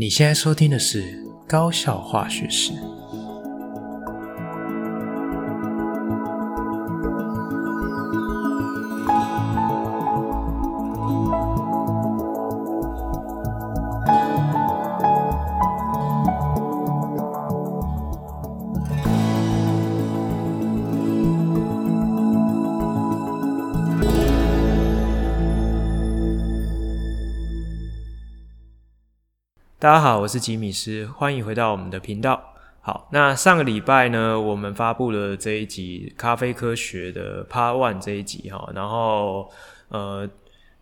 你现在收听的是《高效化学史》。大家好，我是吉米斯，欢迎回到我们的频道。好，那上个礼拜呢，我们发布了这一集咖啡科学的 Part One 这一集哈，然后呃，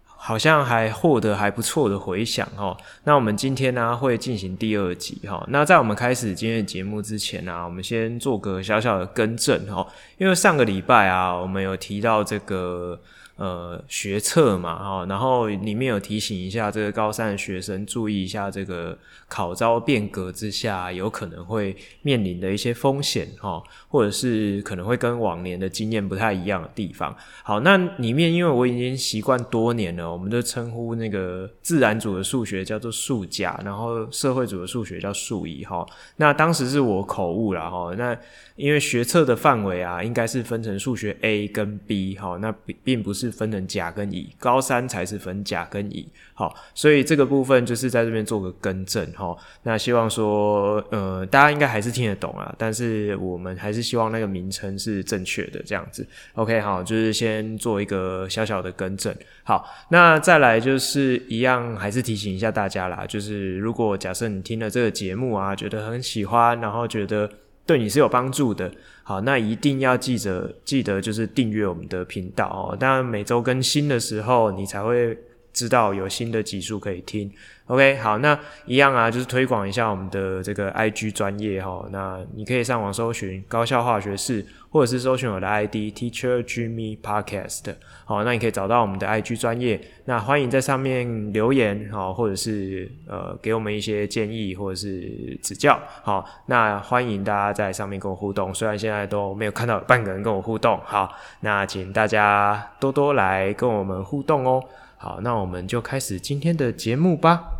好像还获得还不错的回响哈。那我们今天呢会进行第二集哈。那在我们开始今天的节目之前呢，我们先做个小小的更正哈，因为上个礼拜啊，我们有提到这个。呃，学测嘛，哈，然后里面有提醒一下这个高三的学生注意一下这个考招变革之下有可能会面临的一些风险，哈，或者是可能会跟往年的经验不太一样的地方。好，那里面因为我已经习惯多年了，我们都称呼那个自然组的数学叫做数甲，然后社会组的数学叫数乙，哈。那当时是我口误了，哈。那因为学测的范围啊，应该是分成数学 A 跟 B，哈，那并并不是。是分成甲跟乙，高三才是分甲跟乙，好，所以这个部分就是在这边做个更正哈。那希望说，呃，大家应该还是听得懂啊，但是我们还是希望那个名称是正确的这样子。OK，好，就是先做一个小小的更正。好，那再来就是一样，还是提醒一下大家啦，就是如果假设你听了这个节目啊，觉得很喜欢，然后觉得。对你是有帮助的，好，那一定要记着，记得就是订阅我们的频道哦。当然每周更新的时候，你才会知道有新的集数可以听。OK，好，那一样啊，就是推广一下我们的这个 IG 专业哈。那你可以上网搜寻高校化学式，或者是搜寻我的 ID Teacher Jimmy Podcast。好，那你可以找到我们的 IG 专业。那欢迎在上面留言，好，或者是呃给我们一些建议或者是指教。好，那欢迎大家在上面跟我互动。虽然现在都没有看到半个人跟我互动，好，那请大家多多来跟我们互动哦。好，那我们就开始今天的节目吧。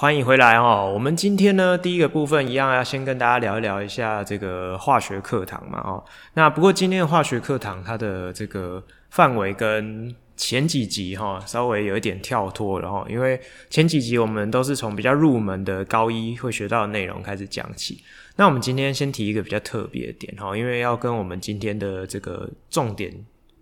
欢迎回来哦！我们今天呢，第一个部分一样要先跟大家聊一聊一下这个化学课堂嘛哦。那不过今天的化学课堂它的这个范围跟前几集哈稍微有一点跳脱了哈，因为前几集我们都是从比较入门的高一会学到的内容开始讲起。那我们今天先提一个比较特别的点哈，因为要跟我们今天的这个重点。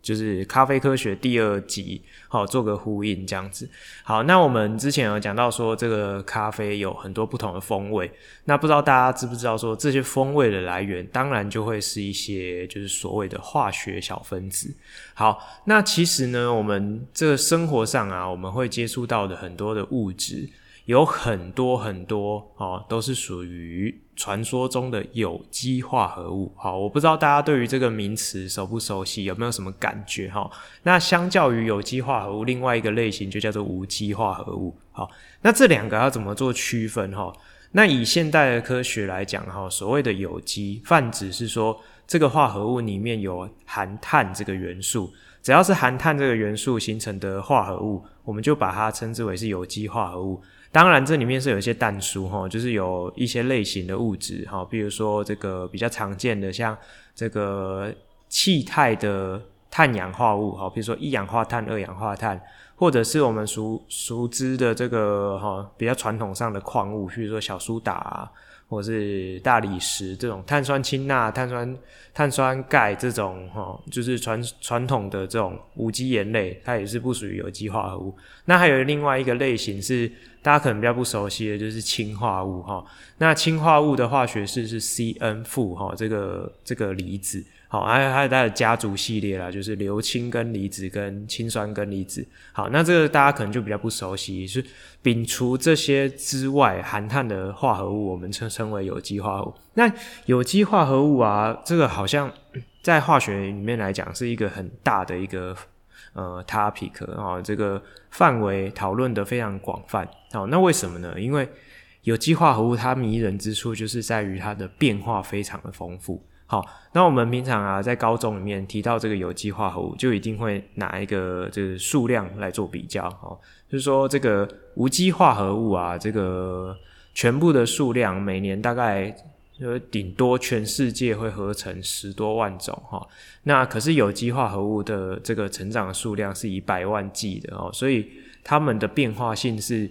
就是咖啡科学第二集，好，做个呼应这样子。好，那我们之前有讲到说，这个咖啡有很多不同的风味。那不知道大家知不知道说，这些风味的来源，当然就会是一些就是所谓的化学小分子。好，那其实呢，我们这个生活上啊，我们会接触到的很多的物质。有很多很多哦，都是属于传说中的有机化合物。好，我不知道大家对于这个名词熟不熟悉，有没有什么感觉哈？那相较于有机化合物，另外一个类型就叫做无机化合物。好，那这两个要怎么做区分哈？那以现代的科学来讲哈，所谓的有机泛指是说这个化合物里面有含碳这个元素，只要是含碳这个元素形成的化合物，我们就把它称之为是有机化合物。当然，这里面是有一些但书哈，就是有一些类型的物质哈，比如说这个比较常见的，像这个气态的碳氧化物哈，比如说一氧化碳、二氧化碳，或者是我们熟熟知的这个哈比较传统上的矿物，比如说小苏打啊。或是大理石这种碳酸氢钠、碳酸碳酸钙这种哈，就是传传统的这种无机盐类，它也是不属于有机化合物。那还有另外一个类型是大家可能比较不熟悉的，就是氢化物哈。那氢化物的化学式是 CN 负哈，这个这个离子。好，还有还有它的家族系列啦，就是硫氢根离子跟氢酸根离子。好，那这个大家可能就比较不熟悉，是摒除这些之外，含碳的化合物，我们称称为有机化合物。那有机化合物啊，这个好像在化学里面来讲是一个很大的一个呃 topic 啊，这个范围讨论的非常广泛。好，那为什么呢？因为有机化合物它迷人之处就是在于它的变化非常的丰富。好，那我们平常啊在高中里面提到这个有机化合物，就一定会拿一个这个数量来做比较。哦，就是说这个无机化合物啊，这个全部的数量每年大概呃顶多全世界会合成十多万种。哈，那可是有机化合物的这个成长的数量是以百万计的哦，所以它们的变化性是。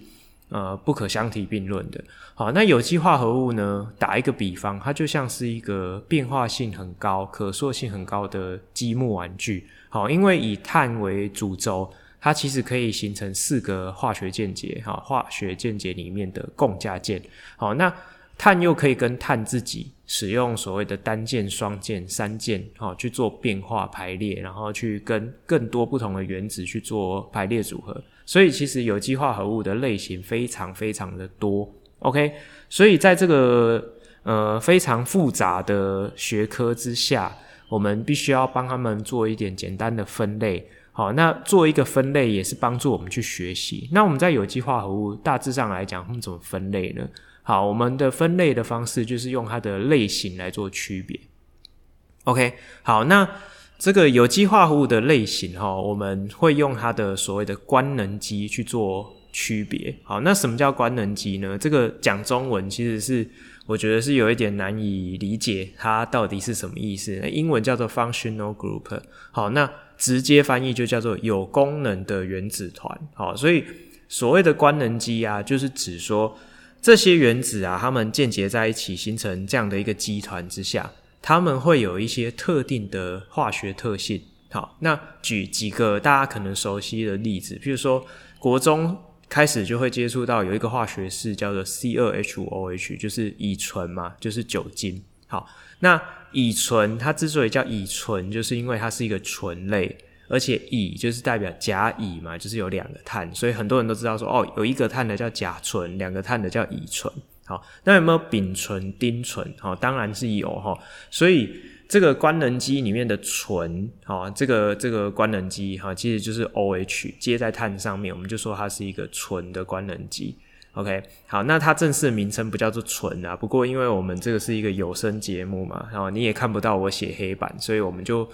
呃，不可相提并论的。好，那有机化合物呢？打一个比方，它就像是一个变化性很高、可塑性很高的积木玩具。好，因为以碳为主轴，它其实可以形成四个化学键结。哈，化学键结里面的共价键。好，那碳又可以跟碳自己使用所谓的单键、双键、三键，好去做变化排列，然后去跟更多不同的原子去做排列组合。所以其实有机化合物的类型非常非常的多，OK？所以在这个呃非常复杂的学科之下，我们必须要帮他们做一点简单的分类。好，那做一个分类也是帮助我们去学习。那我们在有机化合物大致上来讲，他们怎么分类呢？好，我们的分类的方式就是用它的类型来做区别。OK？好，那。这个有机化合物的类型哈，我们会用它的所谓的官能基去做区别。好，那什么叫官能基呢？这个讲中文其实是我觉得是有一点难以理解，它到底是什么意思。英文叫做 functional group。好，那直接翻译就叫做有功能的原子团。好，所以所谓的官能基啊，就是指说这些原子啊，它们间结在一起形成这样的一个基团之下。它们会有一些特定的化学特性。好，那举几个大家可能熟悉的例子，譬如说国中开始就会接触到有一个化学式叫做 C2H5OH，就是乙醇嘛，就是酒精。好，那乙醇它之所以叫乙醇，就是因为它是一个醇类，而且乙就是代表甲乙嘛，就是有两个碳，所以很多人都知道说，哦，有一个碳的叫甲醇，两个碳的叫乙醇。好，那有没有丙醇、丁醇？好，当然是有哈。所以这个官能基里面的醇，好，这个这个官能基哈，其实就是 OH 接在碳上面，我们就说它是一个醇的官能基。OK，好，那它正式的名称不叫做醇啊。不过因为我们这个是一个有声节目嘛，然后你也看不到我写黑板，所以我们就。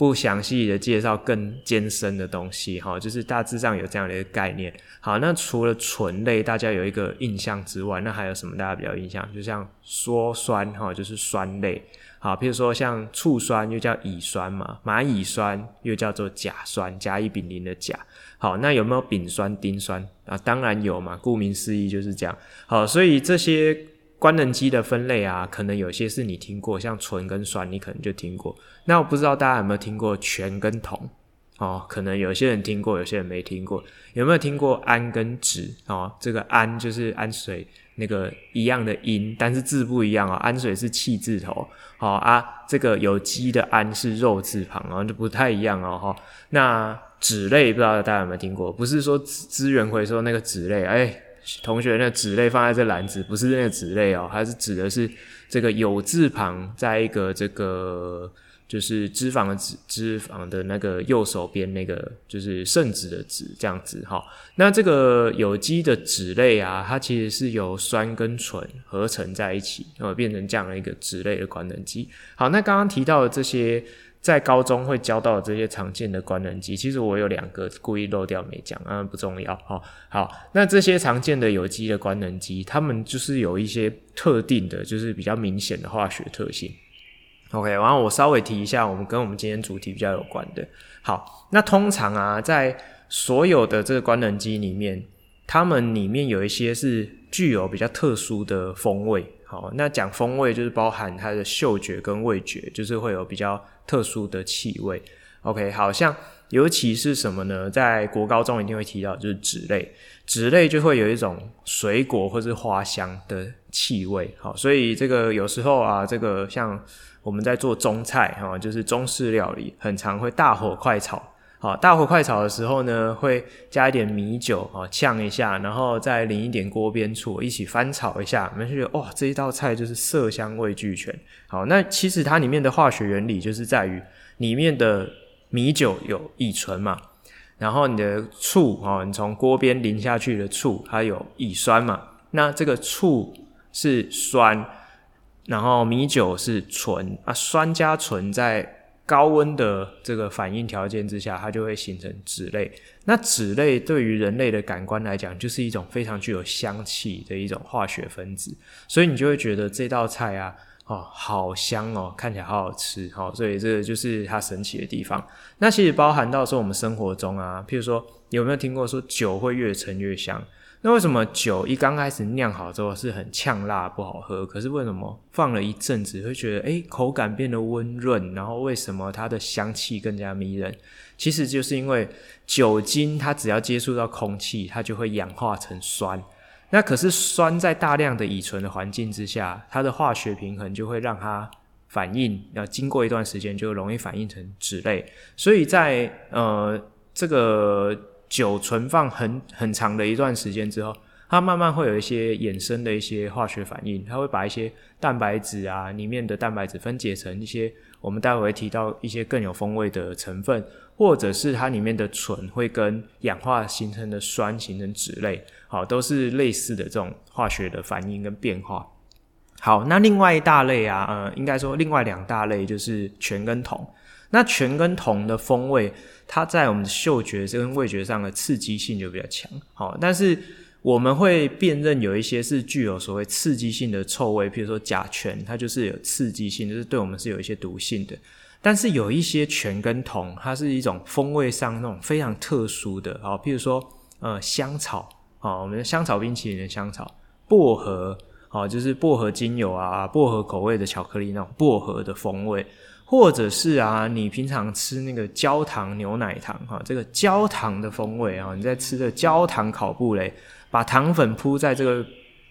不详细的介绍更艰深的东西，哈，就是大致上有这样的一个概念。好，那除了醇类，大家有一个印象之外，那还有什么大家比较印象？就像羧酸，哈，就是酸类。好，譬如说像醋酸又叫乙酸嘛，马乙酸又叫做甲酸，甲乙丙丁的甲。好，那有没有丙酸、丁酸啊？当然有嘛，顾名思义就是这样。好，所以这些。官能基的分类啊，可能有些是你听过，像醇跟酸，你可能就听过。那我不知道大家有没有听过醛跟铜哦？可能有些人听过，有些人没听过。有没有听过氨跟酯哦？这个氨就是氨水那个一样的音，但是字不一样啊、哦。氨水是气字头，好、哦、啊，这个有机的氨是肉字旁，啊就不太一样哦。哈，那酯类不知道大家有没有听过？不是说资源回收那个酯类，哎。同学，那脂类放在这篮子，不是那个酯类哦，它是指的是这个有字旁，在一个这个就是脂肪的脂脂肪的那个右手边那个就是圣脂的脂这样子哈。那这个有机的脂类啊，它其实是由酸跟醇合成在一起，然后变成这样的一个脂类的官能基。好，那刚刚提到的这些。在高中会教到这些常见的官能基，其实我有两个故意漏掉没讲，啊，不重要。好，好，那这些常见的有机的官能基，它们就是有一些特定的，就是比较明显的化学特性。OK，然后我稍微提一下，我们跟我们今天主题比较有关的。好，那通常啊，在所有的这个官能基里面，它们里面有一些是具有比较特殊的风味。好，那讲风味就是包含它的嗅觉跟味觉，就是会有比较特殊的气味。OK，好像尤其是什么呢？在国高中一定会提到，就是脂类，脂类就会有一种水果或是花香的气味。好，所以这个有时候啊，这个像我们在做中菜哈，就是中式料理，很常会大火快炒。好，大火快炒的时候呢，会加一点米酒啊，呛一下，然后再淋一点锅边醋，一起翻炒一下，我们就觉得哇，这一道菜就是色香味俱全。好，那其实它里面的化学原理就是在于里面的米酒有乙醇嘛，然后你的醋啊，你从锅边淋下去的醋，它有乙酸嘛，那这个醋是酸，然后米酒是醇啊，酸加醇在。高温的这个反应条件之下，它就会形成脂类。那脂类对于人类的感官来讲，就是一种非常具有香气的一种化学分子，所以你就会觉得这道菜啊，哦，好香哦，看起来好好吃，哦，所以这个就是它神奇的地方。那其实包含到说我们生活中啊，譬如说有没有听过说酒会越陈越香？那为什么酒一刚开始酿好之后是很呛辣不好喝？可是为什么放了一阵子会觉得诶口感变得温润？然后为什么它的香气更加迷人？其实就是因为酒精它只要接触到空气，它就会氧化成酸。那可是酸在大量的乙醇的环境之下，它的化学平衡就会让它反应，要经过一段时间就容易反应成脂类。所以在呃这个。酒存放很很长的一段时间之后，它慢慢会有一些衍生的一些化学反应，它会把一些蛋白质啊里面的蛋白质分解成一些我们待会会提到一些更有风味的成分，或者是它里面的醇会跟氧化形成的酸形成脂类，好，都是类似的这种化学的反应跟变化。好，那另外一大类啊，呃，应该说另外两大类就是醛跟酮。那醛跟酮的风味，它在我们的嗅觉跟味觉上的刺激性就比较强，好，但是我们会辨认有一些是具有所谓刺激性的臭味，譬如说甲醛，它就是有刺激性，就是对我们是有一些毒性的。但是有一些醛跟酮，它是一种风味上那种非常特殊的，好，譬如说呃香草，好，我们的香草冰淇淋的香草，薄荷，好，就是薄荷精油啊，薄荷口味的巧克力那种薄荷的风味。或者是啊，你平常吃那个焦糖牛奶糖哈，这个焦糖的风味啊，你在吃的焦糖烤布蕾，把糖粉铺在这个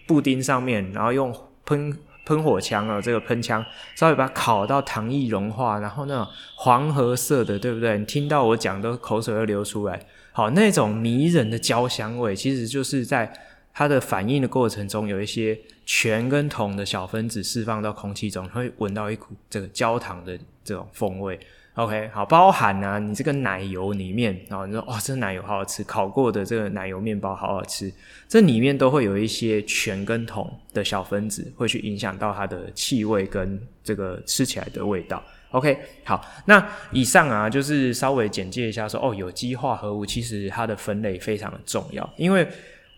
布丁上面，然后用喷喷火枪啊，这个喷枪稍微把它烤到糖液融化，然后那种黄褐色的，对不对？你听到我讲都口水会流出来。好，那种迷人的焦香味，其实就是在它的反应的过程中有一些。醛跟酮的小分子释放到空气中，会闻到一股这个焦糖的这种风味。OK，好，包含啊，你这个奶油里面，然后你说哦，这奶油好好吃，烤过的这个奶油面包好好吃，这里面都会有一些醛跟酮的小分子，会去影响到它的气味跟这个吃起来的味道。OK，好，那以上啊，就是稍微简介一下说，哦，有机化合物其实它的分类非常的重要，因为。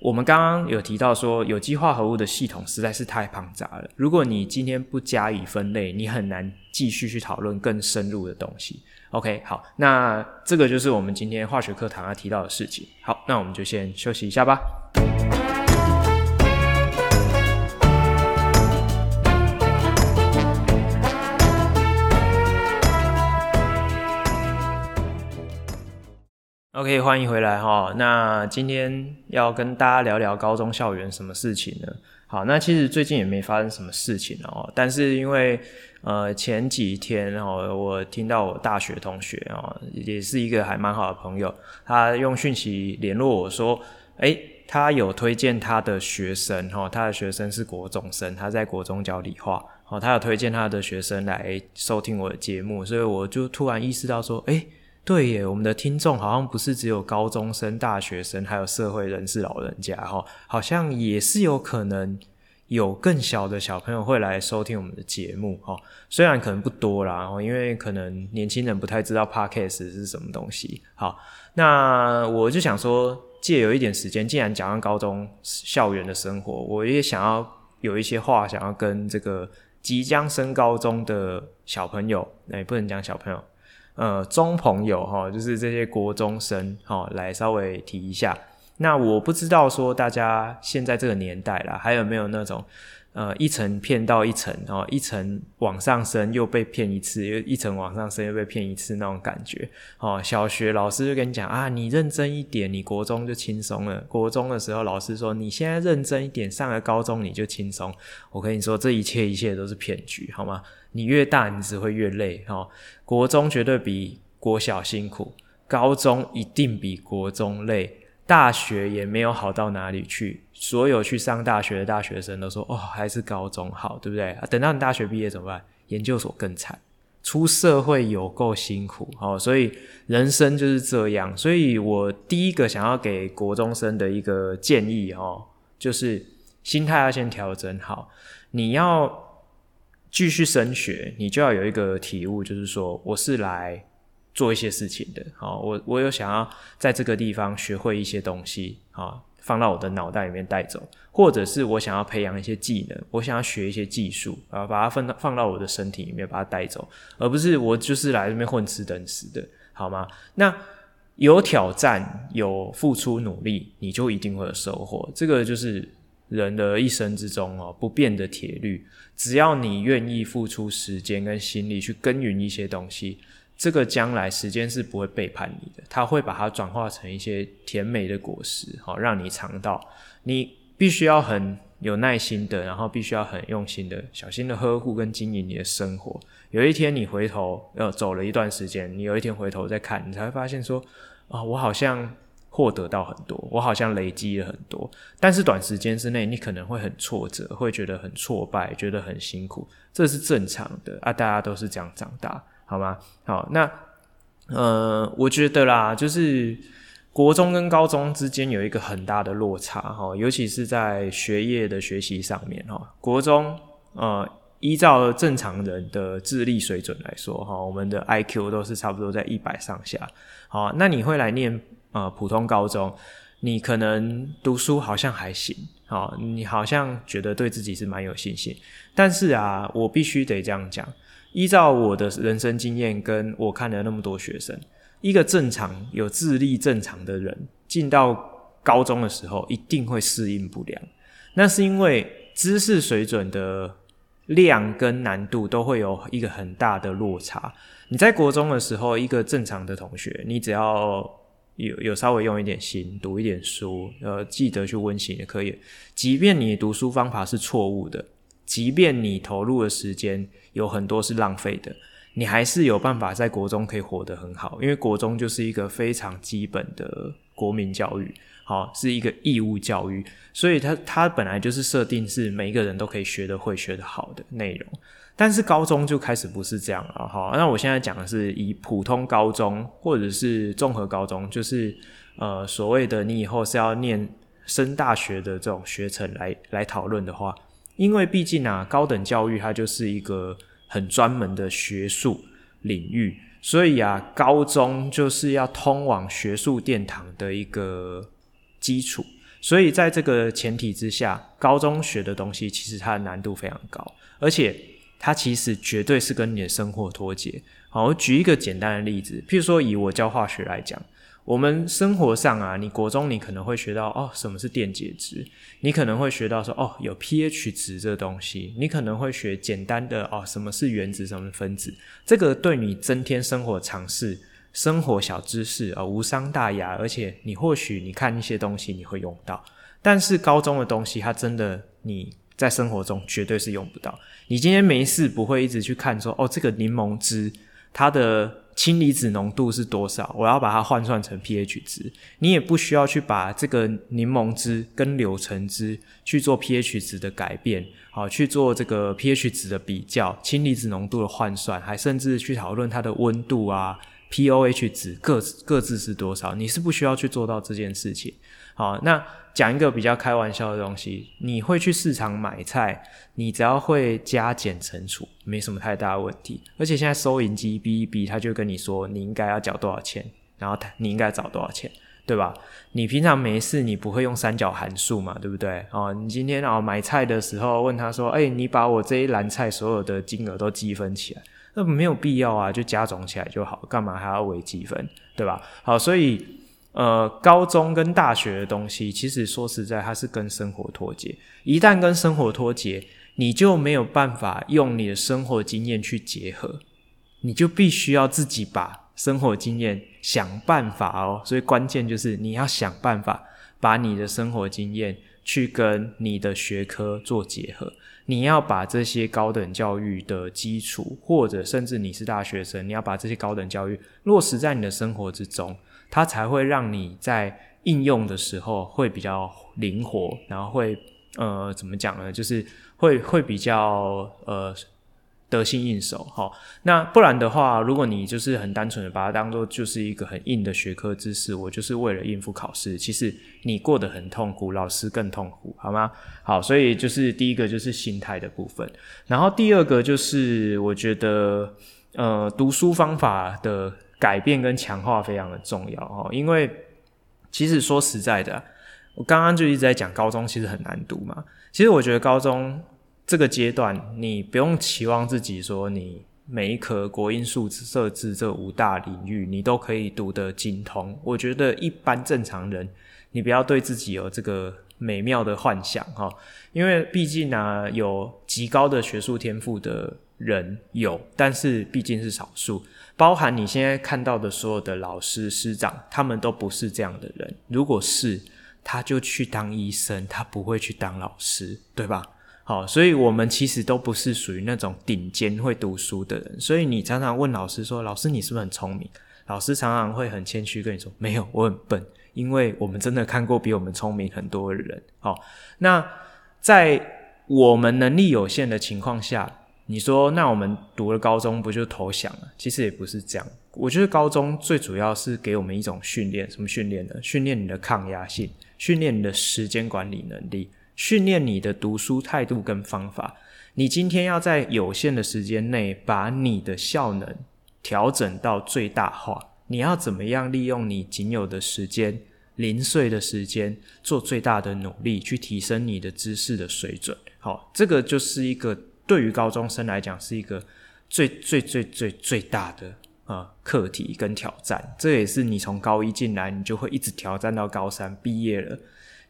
我们刚刚有提到说，有机化合物的系统实在是太庞杂了。如果你今天不加以分类，你很难继续去讨论更深入的东西。OK，好，那这个就是我们今天化学课堂要提到的事情。好，那我们就先休息一下吧。OK，欢迎回来哈。那今天要跟大家聊聊高中校园什么事情呢？好，那其实最近也没发生什么事情哦。但是因为呃前几天哦，我听到我大学同学哦，也是一个还蛮好的朋友，他用讯息联络我说，诶，他有推荐他的学生哈，他的学生是国中生，他在国中教理化，哦，他有推荐他的学生来收听我的节目，所以我就突然意识到说，诶。对耶，我们的听众好像不是只有高中生、大学生，还有社会人士、老人家哈，好像也是有可能有更小的小朋友会来收听我们的节目哈。虽然可能不多啦，因为可能年轻人不太知道 Podcast 是什么东西。好，那我就想说，借有一点时间，既然讲到高中校园的生活，我也想要有一些话想要跟这个即将升高中的小朋友，哎，不能讲小朋友。呃，中朋友哈，就是这些国中生哈，来稍微提一下。那我不知道说大家现在这个年代啦，还有没有那种。呃，一层骗到一层哦，一层往上升又被骗一次，又一层往上升又被骗一次那种感觉哦。小学老师就跟你讲啊，你认真一点，你国中就轻松了。国中的时候，老师说你现在认真一点，上了高中你就轻松。我跟你说，这一切一切都是骗局，好吗？你越大，你只会越累哦。国中绝对比国小辛苦，高中一定比国中累。大学也没有好到哪里去，所有去上大学的大学生都说：“哦，还是高中好，对不对？”，等到你大学毕业怎么办？研究所更惨，出社会有够辛苦哦。所以人生就是这样。所以我第一个想要给国中生的一个建议哦，就是心态要先调整好。你要继续升学，你就要有一个体悟，就是说我是来。做一些事情的，好，我我有想要在这个地方学会一些东西，好，放到我的脑袋里面带走，或者是我想要培养一些技能，我想要学一些技术，啊，把它放到放到我的身体里面，把它带走，而不是我就是来这边混吃等死的，好吗？那有挑战，有付出努力，你就一定会有收获，这个就是人的一生之中哦，不变的铁律，只要你愿意付出时间跟心力去耕耘一些东西。这个将来时间是不会背叛你的，它会把它转化成一些甜美的果实，好让你尝到。你必须要很有耐心的，然后必须要很用心的、小心的呵护跟经营你的生活。有一天你回头，呃，走了一段时间，你有一天回头再看，你才会发现说，啊、我好像获得到很多，我好像累积了很多。但是短时间之内，你可能会很挫折，会觉得很挫败，觉得很辛苦，这是正常的啊，大家都是这样长大。好吗？好，那呃，我觉得啦，就是国中跟高中之间有一个很大的落差哈，尤其是在学业的学习上面哈。国中呃，依照正常人的智力水准来说哈，我们的 IQ 都是差不多在一百上下。好，那你会来念呃普通高中，你可能读书好像还行，好，你好像觉得对自己是蛮有信心，但是啊，我必须得这样讲。依照我的人生经验，跟我看了那么多学生，一个正常有智力正常的人，进到高中的时候，一定会适应不良。那是因为知识水准的量跟难度都会有一个很大的落差。你在国中的时候，一个正常的同学，你只要有有稍微用一点心，读一点书，呃，记得去温习也可以。即便你读书方法是错误的。即便你投入的时间有很多是浪费的，你还是有办法在国中可以活得很好，因为国中就是一个非常基本的国民教育，好，是一个义务教育，所以它它本来就是设定是每一个人都可以学得会、学得好的内容。但是高中就开始不是这样了，哈。那我现在讲的是以普通高中或者是综合高中，就是呃所谓的你以后是要念升大学的这种学程来来讨论的话。因为毕竟啊，高等教育它就是一个很专门的学术领域，所以啊，高中就是要通往学术殿堂的一个基础。所以在这个前提之下，高中学的东西其实它的难度非常高，而且它其实绝对是跟你的生活脱节。好，我举一个简单的例子，譬如说以我教化学来讲。我们生活上啊，你国中你可能会学到哦，什么是电解质？你可能会学到说哦，有 pH 值这东西。你可能会学简单的哦，什么是原子，什么是分子？这个对你增添生活常识、生活小知识啊，无伤大雅。而且你或许你看一些东西你会用到，但是高中的东西它真的你在生活中绝对是用不到。你今天没事不会一直去看说哦，这个柠檬汁它的。氢离子浓度是多少？我要把它换算成 pH 值。你也不需要去把这个柠檬汁跟柳橙汁去做 pH 值的改变，好，去做这个 pH 值的比较，氢离子浓度的换算，还甚至去讨论它的温度啊，pOH 值各各自是多少？你是不需要去做到这件事情。好，那讲一个比较开玩笑的东西，你会去市场买菜，你只要会加减乘除，没什么太大的问题。而且现在收银机哔一哔，他就跟你说你应该要缴多少钱，然后他你应该找多少钱，对吧？你平常没事，你不会用三角函数嘛，对不对？哦，你今天哦买菜的时候问他说，哎，你把我这一篮菜所有的金额都积分起来，那没有必要啊，就加总起来就好，干嘛还要微积分，对吧？好，所以。呃，高中跟大学的东西，其实说实在，它是跟生活脱节。一旦跟生活脱节，你就没有办法用你的生活经验去结合，你就必须要自己把生活经验想办法哦。所以关键就是你要想办法把你的生活经验去跟你的学科做结合。你要把这些高等教育的基础，或者甚至你是大学生，你要把这些高等教育落实在你的生活之中。它才会让你在应用的时候会比较灵活，然后会呃怎么讲呢？就是会会比较呃得心应手齁。那不然的话，如果你就是很单纯的把它当做就是一个很硬的学科知识，我就是为了应付考试，其实你过得很痛苦，老师更痛苦，好吗？好，所以就是第一个就是心态的部分，然后第二个就是我觉得呃读书方法的。改变跟强化非常的重要哦，因为其实说实在的，我刚刚就一直在讲高中其实很难读嘛。其实我觉得高中这个阶段，你不用期望自己说你每一科国英数设置这五大领域你都可以读得精通。我觉得一般正常人，你不要对自己有这个美妙的幻想哈，因为毕竟呢，有极高的学术天赋的人有，但是毕竟是少数。包含你现在看到的所有的老师师长，他们都不是这样的人。如果是，他就去当医生，他不会去当老师，对吧？好，所以我们其实都不是属于那种顶尖会读书的人。所以你常常问老师说：“老师，你是不是很聪明？”老师常常会很谦虚跟你说：“没有，我很笨。”因为我们真的看过比我们聪明很多的人。好，那在我们能力有限的情况下。你说，那我们读了高中不就投降了？其实也不是这样。我觉得高中最主要是给我们一种训练，什么训练呢？训练你的抗压性，训练你的时间管理能力，训练你的读书态度跟方法。你今天要在有限的时间内把你的效能调整到最大化。你要怎么样利用你仅有的时间、零碎的时间，做最大的努力去提升你的知识的水准？好，这个就是一个。对于高中生来讲，是一个最最最最最大的呃课题跟挑战。这也是你从高一进来，你就会一直挑战到高三毕业了，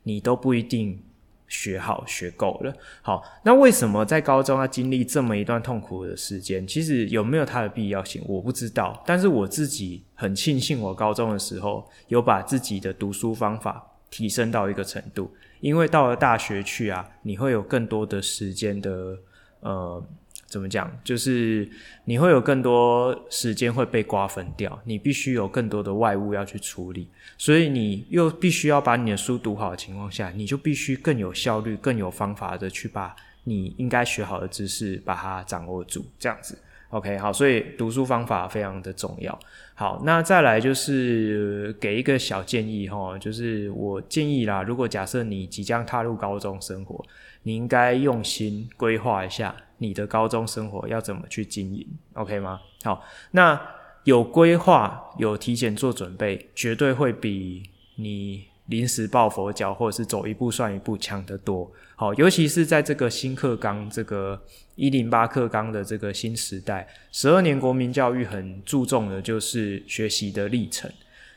你都不一定学好学够了。好，那为什么在高中要经历这么一段痛苦的时间？其实有没有它的必要性，我不知道。但是我自己很庆幸，我高中的时候有把自己的读书方法提升到一个程度，因为到了大学去啊，你会有更多的时间的。呃，怎么讲？就是你会有更多时间会被瓜分掉，你必须有更多的外物要去处理，所以你又必须要把你的书读好的情况下，你就必须更有效率、更有方法的去把你应该学好的知识把它掌握住，这样子。OK，好，所以读书方法非常的重要。好，那再来就是给一个小建议哈，就是我建议啦，如果假设你即将踏入高中生活。你应该用心规划一下你的高中生活要怎么去经营，OK 吗？好，那有规划、有提前做准备，绝对会比你临时抱佛脚或者是走一步算一步强得多。好，尤其是在这个新课纲、这个一零八课纲的这个新时代，十二年国民教育很注重的就是学习的历程。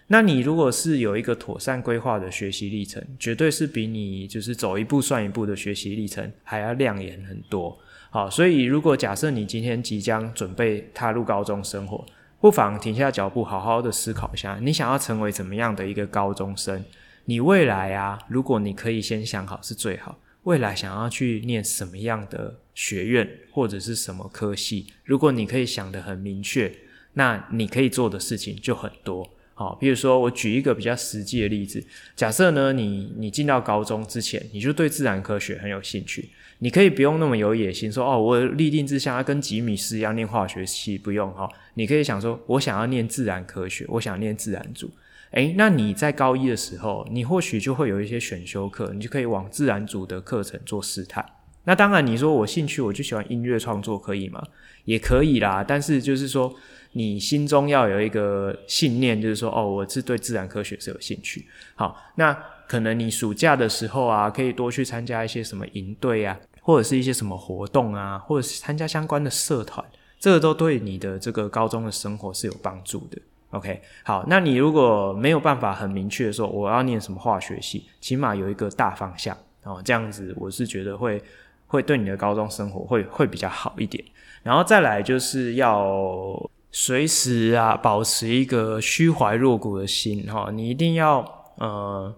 那你如果是有一个妥善规划的学习历程，绝对是比你就是走一步算一步的学习历程还要亮眼很多。好，所以如果假设你今天即将准备踏入高中生活，不妨停下脚步，好好的思考一下，你想要成为怎么样的一个高中生？你未来啊，如果你可以先想好是最好，未来想要去念什么样的学院或者是什么科系，如果你可以想得很明确，那你可以做的事情就很多。好，比如说我举一个比较实际的例子，假设呢，你你进到高中之前，你就对自然科学很有兴趣，你可以不用那么有野心，说哦，我立定志向要跟吉米斯一样念化学系，不用哈，你可以想说，我想要念自然科学，我想念自然组，诶，那你在高一的时候，你或许就会有一些选修课，你就可以往自然组的课程做试探。那当然，你说我兴趣我就喜欢音乐创作，可以吗？也可以啦，但是就是说。你心中要有一个信念，就是说，哦，我是对自然科学是有兴趣。好，那可能你暑假的时候啊，可以多去参加一些什么营队啊，或者是一些什么活动啊，或者是参加相关的社团，这个都对你的这个高中的生活是有帮助的。OK，好，那你如果没有办法很明确的说我要念什么化学系，起码有一个大方向哦，这样子我是觉得会会对你的高中生活会会比较好一点。然后再来就是要随时啊保持一个虚怀若谷的心哈，你一定要呃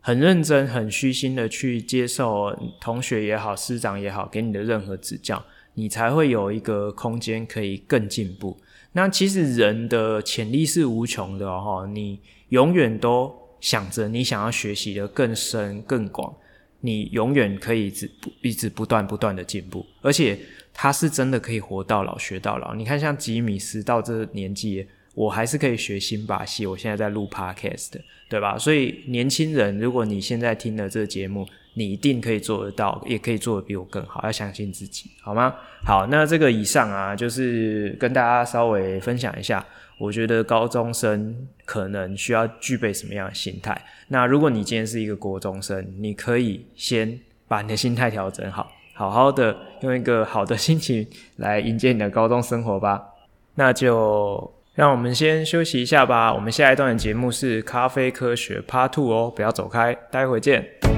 很认真、很虚心的去接受同学也好、师长也好给你的任何指教，你才会有一个空间可以更进步。那其实人的潜力是无穷的哦，你永远都想着你想要学习的更深更广，你永远可以一直一直不断不断的进步，而且他是真的可以活到老学到老。你看像吉米斯到这个年纪，我还是可以学新把戏，我现在在录 podcast，对吧？所以年轻人，如果你现在听了这个节目，你一定可以做得到，也可以做得比我更好，要相信自己，好吗？好，那这个以上啊，就是跟大家稍微分享一下，我觉得高中生可能需要具备什么样的心态。那如果你今天是一个国中生，你可以先把你的心态调整好，好好的用一个好的心情来迎接你的高中生活吧。那就让我们先休息一下吧。我们下一段的节目是咖啡科学 Part Two 哦，不要走开，待会见。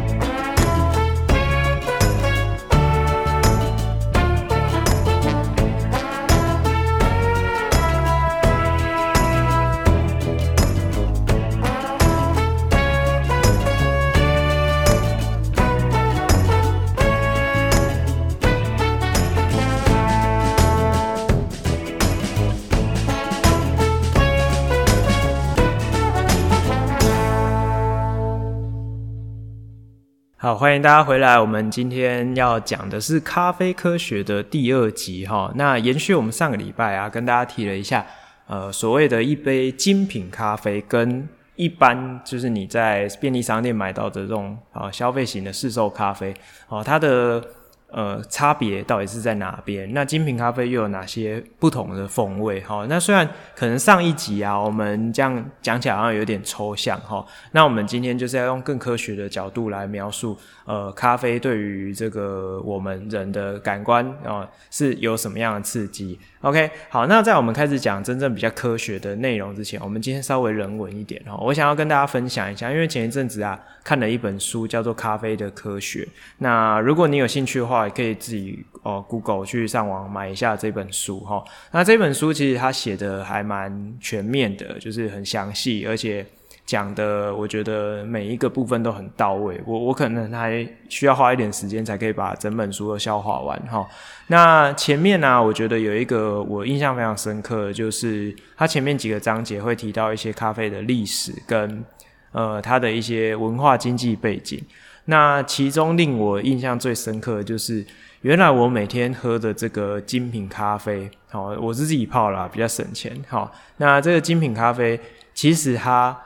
好，欢迎大家回来。我们今天要讲的是咖啡科学的第二集哈。那延续我们上个礼拜啊，跟大家提了一下，呃，所谓的一杯精品咖啡跟一般就是你在便利商店买到的这种啊消费型的市售咖啡，哦，它的。呃，差别到底是在哪边？那精品咖啡又有哪些不同的风味？哈，那虽然可能上一集啊，我们这样讲起来好像有点抽象哈。那我们今天就是要用更科学的角度来描述，呃，咖啡对于这个我们人的感官啊、是有什么样的刺激？OK，好，那在我们开始讲真正比较科学的内容之前，我们今天稍微人文一点哈。我想要跟大家分享一下，因为前一阵子啊，看了一本书叫做《咖啡的科学》。那如果你有兴趣的话，也可以自己哦，Google 去上网买一下这本书哈。那这本书其实它写的还蛮全面的，就是很详细，而且讲的我觉得每一个部分都很到位。我我可能还需要花一点时间才可以把整本书都消化完哈。那前面呢、我觉得有一个我印象非常深刻，就是它前面几个章节会提到一些咖啡的历史跟呃它的一些文化经济背景。那其中令我印象最深刻的就是，原来我每天喝的这个精品咖啡，好，我是自己泡啦，比较省钱。好，那这个精品咖啡其实它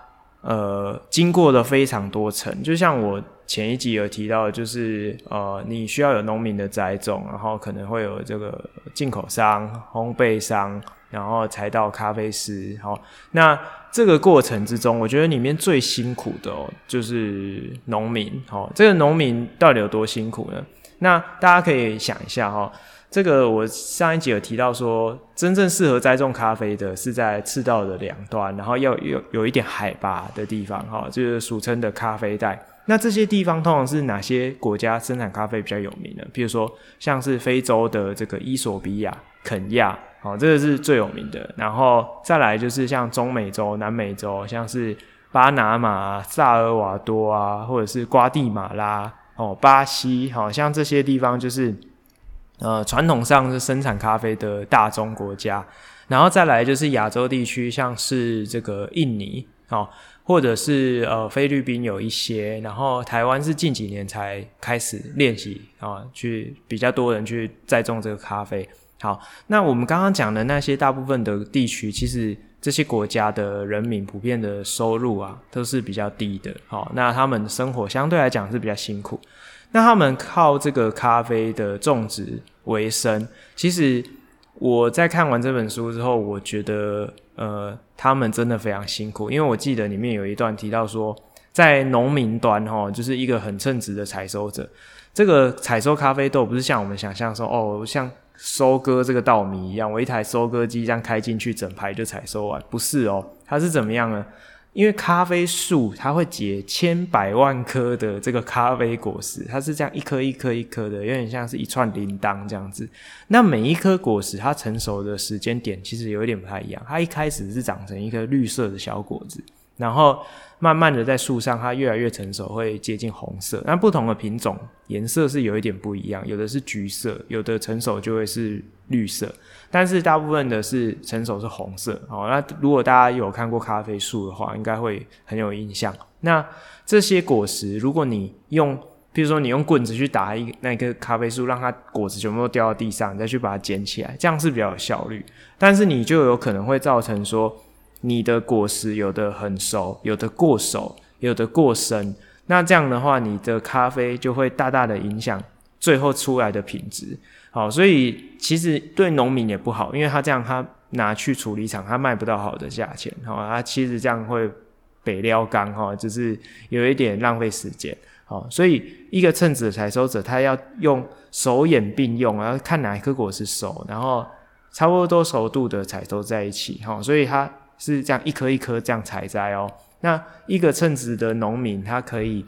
呃经过了非常多层，就像我前一集有提到，就是呃你需要有农民的栽种，然后可能会有这个进口商、烘焙商。然后才到咖啡师，好，那这个过程之中，我觉得里面最辛苦的，就是农民，好，这个农民到底有多辛苦呢？那大家可以想一下哈，这个我上一集有提到说，真正适合栽种咖啡的是在赤道的两端，然后要有有一点海拔的地方，哈，就是俗称的咖啡带。那这些地方通常是哪些国家生产咖啡比较有名呢？比如说像是非洲的这个伊索比亚、肯亚。哦，这个是最有名的，然后再来就是像中美洲、南美洲，像是巴拿马、萨尔瓦多啊，或者是瓜地马拉、哦，巴西，好像这些地方就是呃传统上是生产咖啡的大宗国家，然后再来就是亚洲地区，像是这个印尼，哦，或者是呃菲律宾有一些，然后台湾是近几年才开始练习啊，去比较多人去栽种这个咖啡。好，那我们刚刚讲的那些大部分的地区，其实这些国家的人民普遍的收入啊，都是比较低的。好，那他们生活相对来讲是比较辛苦。那他们靠这个咖啡的种植为生。其实我在看完这本书之后，我觉得呃，他们真的非常辛苦。因为我记得里面有一段提到说，在农民端哈，就是一个很称职的采收者，这个采收咖啡豆不是像我们想象说哦，像。收割这个稻米一样，我一台收割机这样开进去，整排就采收完，不是哦。它是怎么样呢？因为咖啡树它会结千百万颗的这个咖啡果实，它是这样一颗一颗一颗的，有点像是一串铃铛这样子。那每一颗果实它成熟的时间点其实有一点不太一样，它一开始是长成一颗绿色的小果子，然后慢慢的在树上它越来越成熟，会接近红色。那不同的品种颜色是有一点不一样，有的是橘色，有的成熟就会是绿色。但是大部分的是成熟是红色，哦，那如果大家有看过咖啡树的话，应该会很有印象。那这些果实，如果你用，比如说你用棍子去打一那个咖啡树，让它果子全部都掉到地上，你再去把它捡起来，这样是比较有效率。但是你就有可能会造成说，你的果实有的很熟，有的过熟，有的过生。那这样的话，你的咖啡就会大大的影响最后出来的品质。好，所以其实对农民也不好，因为他这样他拿去处理厂，他卖不到好的价钱，好，他其实这样会白了工哈，只是有一点浪费时间，好，所以一个称职的采收者，他要用手眼并用，然后看哪一颗果实熟，然后差不多熟度的采收在一起，哈，所以他是这样一颗一颗这样采摘哦。那一个称职的农民，他可以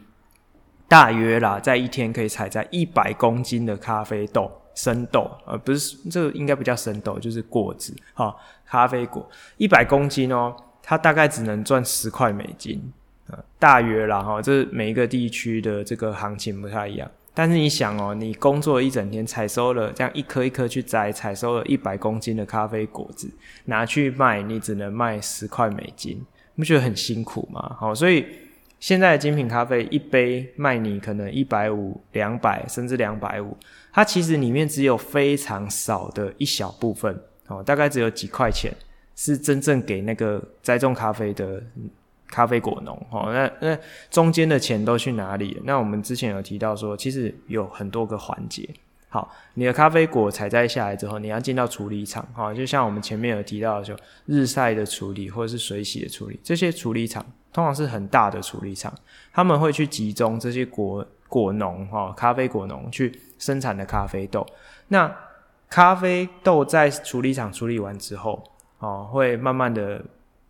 大约啦，在一天可以采摘一百公斤的咖啡豆。生豆，呃，不是，这个应该不叫生豆，就是果子，哈，咖啡果，一百公斤哦，他大概只能赚十块美金，大约啦，哈，这每一个地区的这个行情不太一样，但是你想哦，你工作一整天，采收了这样一颗一颗去摘，采收了一百公斤的咖啡果子，拿去卖，你只能卖十块美金，你不觉得很辛苦吗？好，所以现在的精品咖啡一杯卖你可能一百五、两百，甚至两百五。它其实里面只有非常少的一小部分哦，大概只有几块钱是真正给那个栽种咖啡的咖啡果农哦。那那中间的钱都去哪里了？那我们之前有提到说，其实有很多个环节。好，你的咖啡果采摘下来之后，你要进到处理厂哈，就像我们前面有提到的，就日晒的处理或者是水洗的处理，这些处理厂通常是很大的处理厂，他们会去集中这些果果农哈，咖啡果农去。生产的咖啡豆，那咖啡豆在处理厂处理完之后，哦，会慢慢的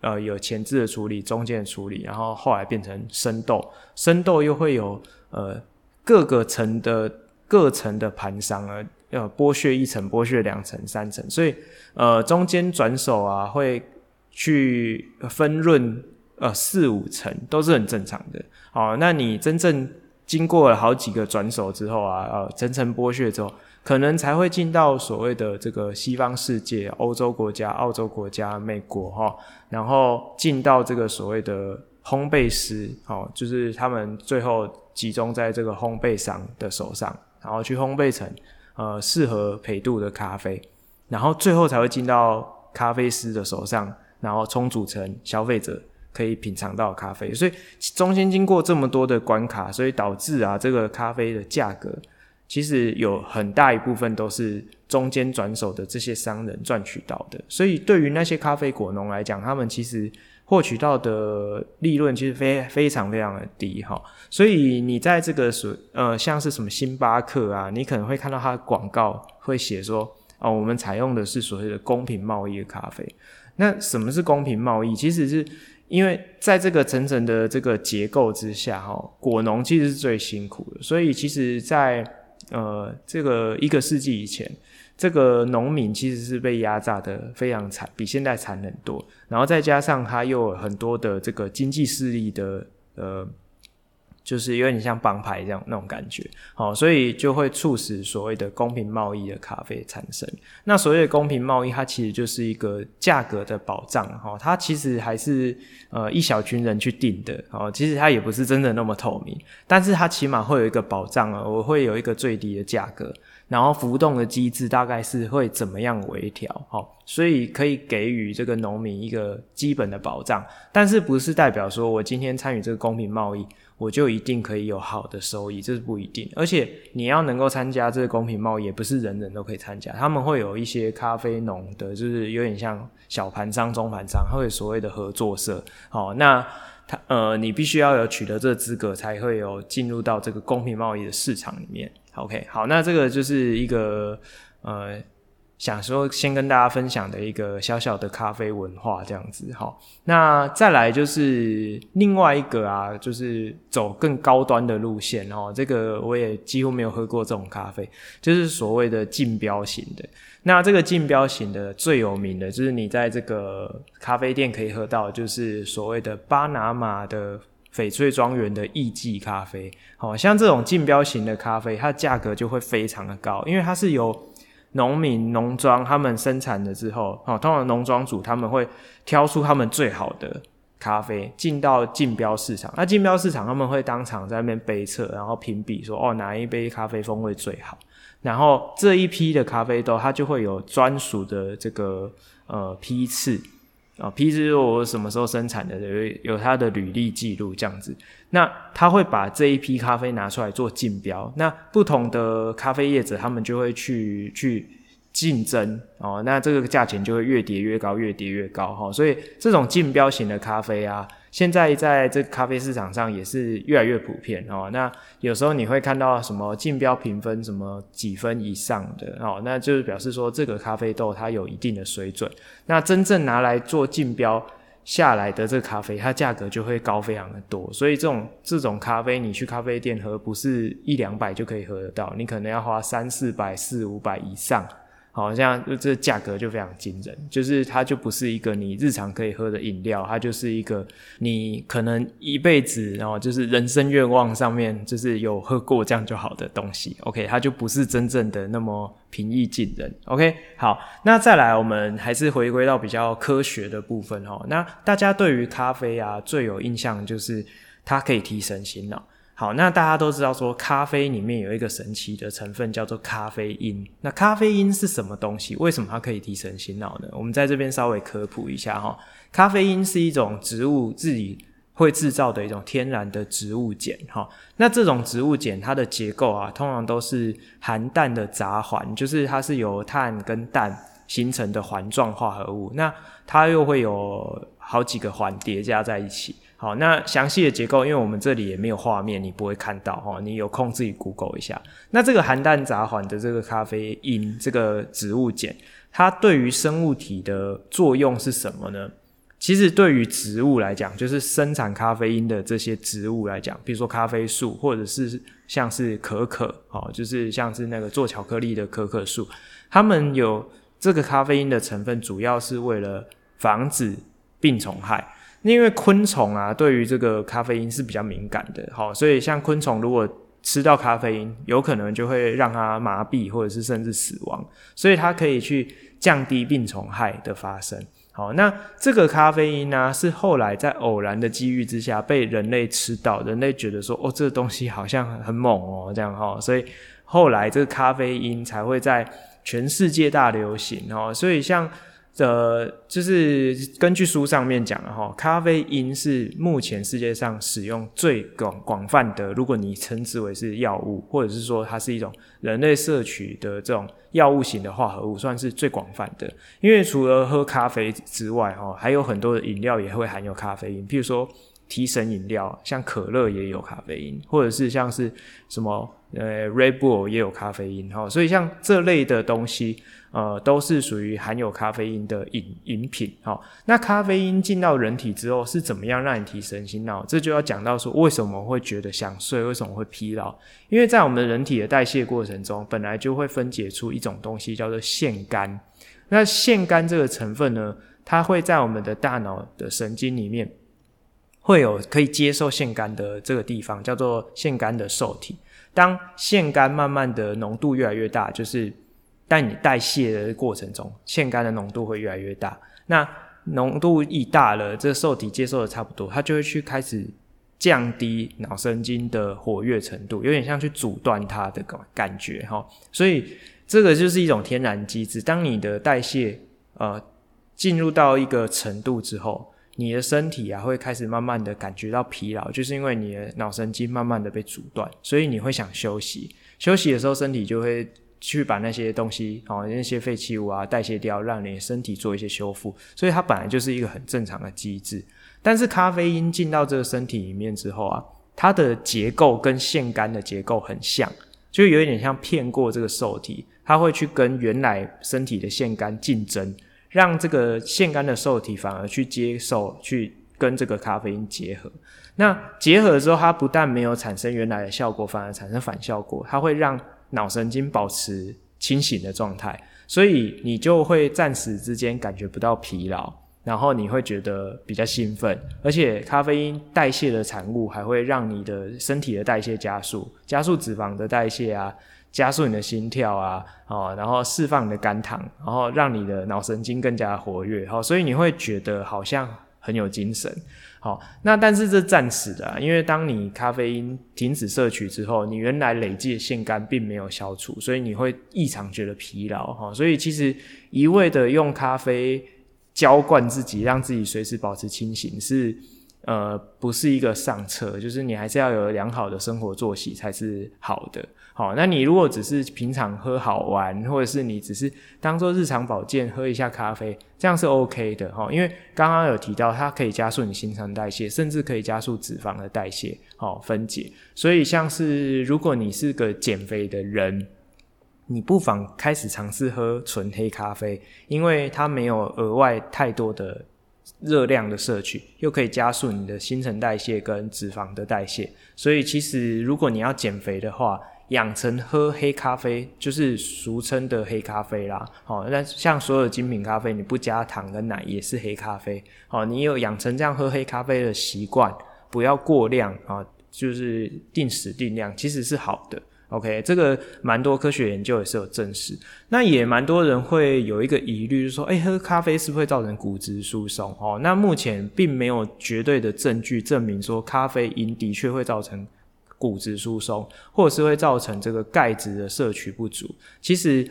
呃有前置的处理、中间的处理，然后后来变成生豆，生豆又会有呃各个层的各层的盘商啊，要剥削一层、剥削两层、三层，所以呃中间转手啊会去分润呃四五层都是很正常的。哦，那你真正。经过了好几个转手之后啊，呃，层层剥削之后，可能才会进到所谓的这个西方世界，欧洲国家、澳洲国家、美国哈，然后进到这个所谓的烘焙师，哦，就是他们最后集中在这个烘焙商的手上，然后去烘焙成呃适合焙度的咖啡，然后最后才会进到咖啡师的手上，然后冲煮成消费者。可以品尝到咖啡，所以中间经过这么多的关卡，所以导致啊，这个咖啡的价格其实有很大一部分都是中间转手的这些商人赚取到的。所以对于那些咖啡果农来讲，他们其实获取到的利润其实非非常非常的低哈。所以你在这个所呃像是什么星巴克啊，你可能会看到它的广告会写说哦，我们采用的是所谓的公平贸易的咖啡。那什么是公平贸易？其实是因为在这个层层的这个结构之下，哈，果农其实是最辛苦的，所以其实在，在呃这个一个世纪以前，这个农民其实是被压榨的非常惨，比现在惨很多。然后再加上他又有很多的这个经济势力的呃。就是有点像帮派这样那种感觉，好，所以就会促使所谓的公平贸易的咖啡产生。那所谓的公平贸易，它其实就是一个价格的保障，哈，它其实还是呃一小群人去定的，哦，其实它也不是真的那么透明，但是它起码会有一个保障啊，我会有一个最低的价格，然后浮动的机制大概是会怎么样微调，好，所以可以给予这个农民一个基本的保障，但是不是代表说我今天参与这个公平贸易，我就一定可以有好的收益，这是不一定。而且你要能够参加这个公平贸易，也不是人人都可以参加。他们会有一些咖啡农的，就是有点像小盘商、中盘商，会有所谓的合作社。好，那他呃，你必须要有取得这个资格，才会有进入到这个公平贸易的市场里面。OK，好，那这个就是一个呃想说先跟大家分享的一个小小的咖啡文化这样子哈，那再来就是另外一个啊，就是走更高端的路线哦。这个我也几乎没有喝过这种咖啡，就是所谓的竞标型的。那这个竞标型的最有名的就是你在这个咖啡店可以喝到，就是所谓的巴拿马的翡翠庄园的艺季咖啡。好像这种竞标型的咖啡，它价格就会非常的高，因为它是由农民、农庄他们生产了之后，哦，通常农庄主他们会挑出他们最好的咖啡进到竞标市场。那竞标市场他们会当场在那边杯测，然后评比说，哦，哪一杯咖啡风味最好。然后这一批的咖啡豆，它就会有专属的这个呃批次。啊，批次我什么时候生产的，有有它的履历记录这样子。那他会把这一批咖啡拿出来做竞标，那不同的咖啡业者他们就会去去竞争哦，那这个价钱就会越叠越高，越叠越高哈。所以这种竞标型的咖啡啊。现在在这个咖啡市场上也是越来越普遍哦。那有时候你会看到什么竞标评分什么几分以上的哦，那就是表示说这个咖啡豆它有一定的水准。那真正拿来做竞标下来的这个咖啡，它价格就会高非常的多。所以这种这种咖啡你去咖啡店喝，不是一两百就可以喝得到，你可能要花三四百、四五百以上。好像就这价格就非常惊人，就是它就不是一个你日常可以喝的饮料，它就是一个你可能一辈子，然后就是人生愿望上面就是有喝过这样就好的东西。OK，它就不是真正的那么平易近人。OK，好，那再来我们还是回归到比较科学的部分哈。那大家对于咖啡啊最有印象就是它可以提神醒脑。好，那大家都知道说，咖啡里面有一个神奇的成分叫做咖啡因。那咖啡因是什么东西？为什么它可以提神醒脑呢？我们在这边稍微科普一下哈。咖啡因是一种植物自己会制造的一种天然的植物碱哈。那这种植物碱它的结构啊，通常都是含氮的杂环，就是它是由碳跟氮形成的环状化合物。那它又会有好几个环叠加在一起。好，那详细的结构，因为我们这里也没有画面，你不会看到哈。你有空自己 Google 一下。那这个含氮杂环的这个咖啡因，这个植物碱，它对于生物体的作用是什么呢？其实对于植物来讲，就是生产咖啡因的这些植物来讲，比如说咖啡树，或者是像是可可，哦，就是像是那个做巧克力的可可树，它们有这个咖啡因的成分，主要是为了防止病虫害。因为昆虫啊，对于这个咖啡因是比较敏感的，好，所以像昆虫如果吃到咖啡因，有可能就会让它麻痹，或者是甚至死亡，所以它可以去降低病虫害的发生。好，那这个咖啡因呢，是后来在偶然的机遇之下被人类吃到，人类觉得说，哦，这个东西好像很猛哦，这样哈，所以后来这个咖啡因才会在全世界大流行哦，所以像。呃，就是根据书上面讲的哈，咖啡因是目前世界上使用最广广泛的。如果你称之为是药物，或者是说它是一种人类摄取的这种药物型的化合物，算是最广泛的。因为除了喝咖啡之外，哈，还有很多的饮料也会含有咖啡因，譬如说提神饮料，像可乐也有咖啡因，或者是像是什么呃 Red Bull 也有咖啡因，哈，所以像这类的东西。呃，都是属于含有咖啡因的饮饮品。好，那咖啡因进到人体之后是怎么样让你提神醒脑？这就要讲到说，为什么会觉得想睡，为什么会疲劳？因为在我们人体的代谢过程中，本来就会分解出一种东西叫做腺苷。那腺苷这个成分呢，它会在我们的大脑的神经里面会有可以接受腺苷的这个地方，叫做腺苷的受体。当腺苷慢慢的浓度越来越大，就是。在你代谢的过程中，腺苷的浓度会越来越大。那浓度一大了，这受体接受的差不多，它就会去开始降低脑神经的活跃程度，有点像去阻断它的感感觉哈。所以这个就是一种天然机制。当你的代谢呃进入到一个程度之后，你的身体啊会开始慢慢的感觉到疲劳，就是因为你的脑神经慢慢的被阻断，所以你会想休息。休息的时候，身体就会。去把那些东西，哦，那些废弃物啊代谢掉，让你身体做一些修复，所以它本来就是一个很正常的机制。但是咖啡因进到这个身体里面之后啊，它的结构跟腺苷的结构很像，就有一点像骗过这个受体，它会去跟原来身体的腺苷竞争，让这个腺苷的受体反而去接受，去跟这个咖啡因结合。那结合之后，它不但没有产生原来的效果，反而产生反效果，它会让脑神经保持清醒的状态，所以你就会暂时之间感觉不到疲劳。然后你会觉得比较兴奋，而且咖啡因代谢的产物还会让你的身体的代谢加速，加速脂肪的代谢啊，加速你的心跳啊，哦，然后释放你的肝糖，然后让你的脑神经更加活跃，好，所以你会觉得好像很有精神，好，那但是这暂时的，因为当你咖啡因停止摄取之后，你原来累积的腺苷并没有消除，所以你会异常觉得疲劳，哈，所以其实一味的用咖啡。浇灌自己，让自己随时保持清醒，是呃不是一个上策，就是你还是要有良好的生活作息才是好的。好，那你如果只是平常喝好玩，或者是你只是当做日常保健喝一下咖啡，这样是 OK 的哈。因为刚刚有提到，它可以加速你新陈代谢，甚至可以加速脂肪的代谢，好分解。所以像是如果你是个减肥的人。你不妨开始尝试喝纯黑咖啡，因为它没有额外太多的热量的摄取，又可以加速你的新陈代谢跟脂肪的代谢。所以，其实如果你要减肥的话，养成喝黑咖啡，就是俗称的黑咖啡啦。好，那像所有精品咖啡，你不加糖跟奶也是黑咖啡。好，你有养成这样喝黑咖啡的习惯，不要过量啊，就是定时定量，其实是好的。OK，这个蛮多科学研究也是有证实，那也蛮多人会有一个疑虑，就是说，哎，喝咖啡是不是会造成骨质疏松？哦，那目前并没有绝对的证据证明说咖啡因的确会造成骨质疏松，或者是会造成这个钙质的摄取不足。其实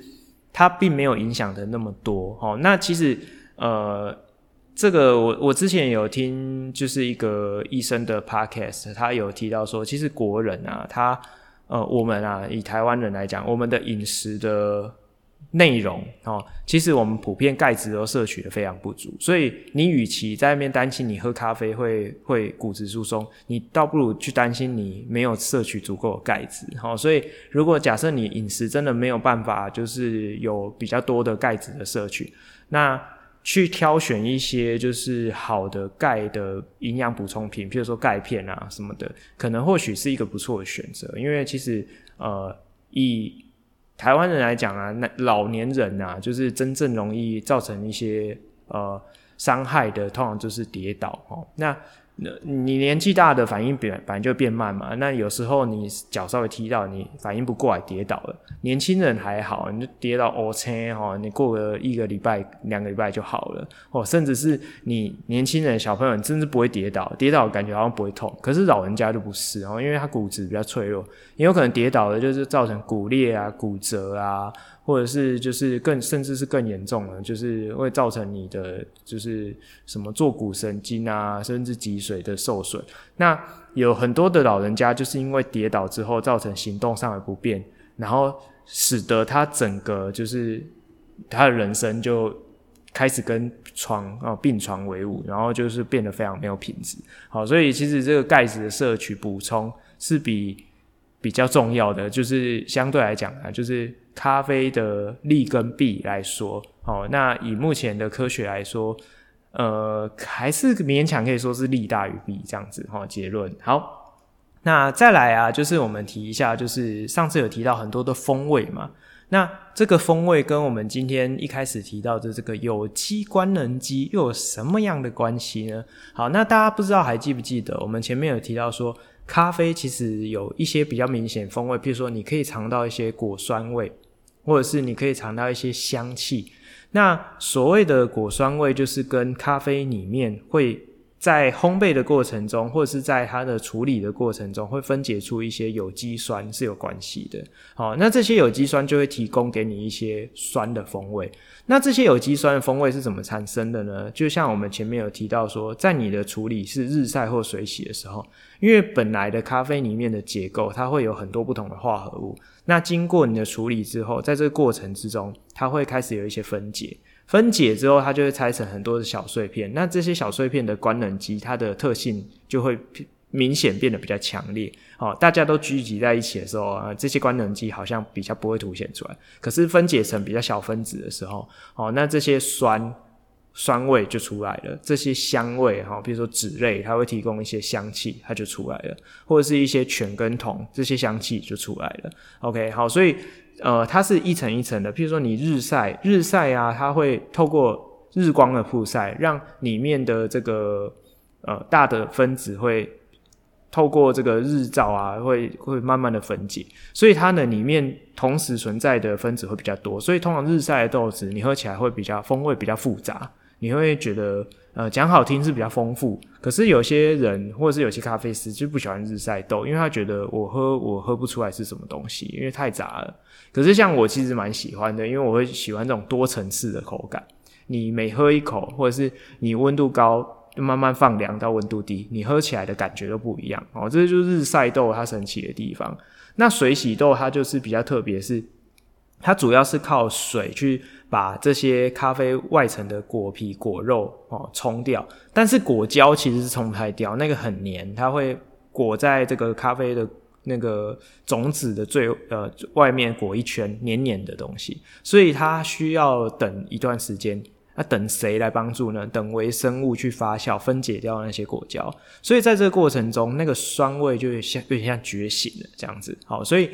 它并没有影响的那么多。哦，那其实呃，这个我我之前有听就是一个医生的 podcast，他有提到说，其实国人啊，他呃，我们啊，以台湾人来讲，我们的饮食的内容哦，其实我们普遍钙质都摄取的非常不足，所以你与其在那边担心你喝咖啡会会骨质疏松，你倒不如去担心你没有摄取足够的钙质。好，所以如果假设你饮食真的没有办法，就是有比较多的钙质的摄取，那。去挑选一些就是好的钙的营养补充品，譬如说钙片啊什么的，可能或许是一个不错的选择。因为其实呃，以台湾人来讲啊，那老年人啊，就是真正容易造成一些呃伤害的，通常就是跌倒哦。那那你年纪大的反应变本来就变慢嘛，那有时候你脚稍微踢到，你反应不过来跌倒了。年轻人还好，你就跌到 O 车哈，你过个一个礼拜、两个礼拜就好了哦。甚至是你年轻人、小朋友，你甚至不会跌倒，跌倒感觉好像不会痛。可是老人家就不是哦，因为他骨质比较脆弱，也有可能跌倒的就是造成骨裂啊、骨折啊。或者是就是更甚至是更严重了，就是会造成你的就是什么坐骨神经啊，甚至脊髓的受损。那有很多的老人家就是因为跌倒之后造成行动上的不便，然后使得他整个就是他的人生就开始跟床啊病床为伍，然后就是变得非常没有品质。好，所以其实这个钙质的摄取补充是比比较重要的，就是相对来讲啊，就是。咖啡的利跟弊来说，哦，那以目前的科学来说，呃，还是勉强可以说是利大于弊这样子哈。结论好，那再来啊，就是我们提一下，就是上次有提到很多的风味嘛，那这个风味跟我们今天一开始提到的这个有机官能基又有什么样的关系呢？好，那大家不知道还记不记得我们前面有提到说，咖啡其实有一些比较明显风味，譬如说你可以尝到一些果酸味。或者是你可以尝到一些香气，那所谓的果酸味，就是跟咖啡里面会在烘焙的过程中，或者是在它的处理的过程中，会分解出一些有机酸是有关系的。好，那这些有机酸就会提供给你一些酸的风味。那这些有机酸的风味是怎么产生的呢？就像我们前面有提到说，在你的处理是日晒或水洗的时候，因为本来的咖啡里面的结构，它会有很多不同的化合物。那经过你的处理之后，在这个过程之中，它会开始有一些分解。分解之后，它就会拆成很多的小碎片。那这些小碎片的官能基，它的特性就会明显变得比较强烈。哦，大家都聚集在一起的时候啊，这些官能基好像比较不会凸显出来。可是分解成比较小分子的时候，哦，那这些酸酸味就出来了，这些香味哈，比如说酯类，它会提供一些香气，它就出来了，或者是一些醛跟酮，这些香气就出来了。OK，好，所以呃，它是一层一层的。譬如说你日晒，日晒啊，它会透过日光的曝晒，让里面的这个呃大的分子会。透过这个日照啊，会会慢慢的分解，所以它呢里面同时存在的分子会比较多，所以通常日晒的豆子你喝起来会比较风味比较复杂，你会觉得呃讲好听是比较丰富，可是有些人或者是有些咖啡师就不喜欢日晒豆，因为他觉得我喝我喝不出来是什么东西，因为太杂了。可是像我其实蛮喜欢的，因为我会喜欢这种多层次的口感，你每喝一口或者是你温度高。就慢慢放凉到温度低，你喝起来的感觉都不一样哦。这就是日晒豆它神奇的地方。那水洗豆它就是比较特别，是它主要是靠水去把这些咖啡外层的果皮果肉哦冲掉，但是果胶其实是冲不太掉，那个很黏，它会裹在这个咖啡的那个种子的最呃外面裹一圈黏黏的东西，所以它需要等一段时间。那等谁来帮助呢？等微生物去发酵，分解掉那些果胶。所以在这个过程中，那个酸味就像有点像觉醒了这样子。好，所以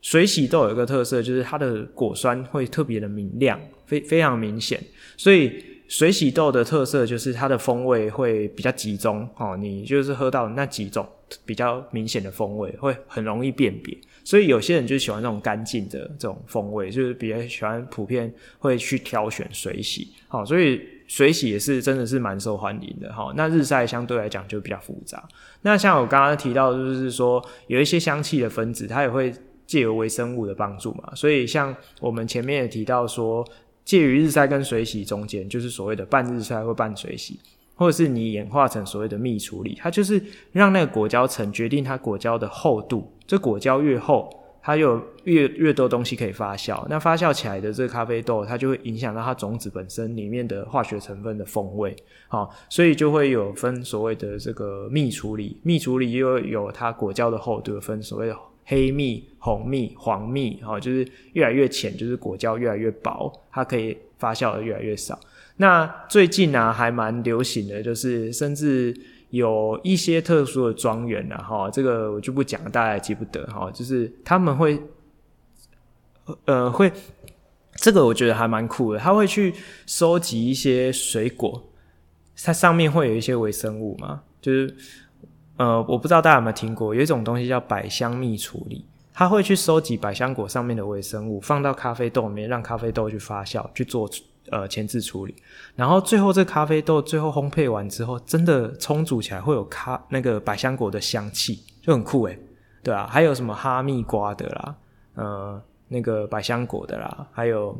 水洗豆有一个特色，就是它的果酸会特别的明亮，非非常明显。所以水洗豆的特色就是它的风味会比较集中。哦，你就是喝到那几种比较明显的风味，会很容易辨别。所以有些人就喜欢那种干净的这种风味，就是比较喜欢普遍会去挑选水洗，好，所以水洗也是真的是蛮受欢迎的，哈。那日晒相对来讲就比较复杂。那像我刚刚提到，就是说有一些香气的分子，它也会借由微生物的帮助嘛。所以像我们前面也提到说，介于日晒跟水洗中间，就是所谓的半日晒或半水洗。或者是你演化成所谓的蜜处理，它就是让那个果胶层决定它果胶的厚度。这果胶越厚，它有越越多东西可以发酵。那发酵起来的这个咖啡豆，它就会影响到它种子本身里面的化学成分的风味。好，所以就会有分所谓的这个蜜处理。蜜处理又有它果胶的厚度，分所谓的黑蜜、红蜜、黄蜜。好，就是越来越浅，就是果胶越来越薄，它可以发酵的越来越少。那最近呢、啊，还蛮流行的，就是甚至有一些特殊的庄园啊，哈，这个我就不讲，大家也记不得哈，就是他们会，呃，会，这个我觉得还蛮酷的，他会去收集一些水果，它上面会有一些微生物嘛，就是，呃，我不知道大家有没有听过，有一种东西叫百香蜜处理，他会去收集百香果上面的微生物，放到咖啡豆里面，让咖啡豆去发酵去做。呃，前置处理，然后最后这咖啡豆最后烘焙完之后，真的冲煮起来会有咖那个百香果的香气，就很酷诶，对啊，还有什么哈密瓜的啦，呃，那个百香果的啦，还有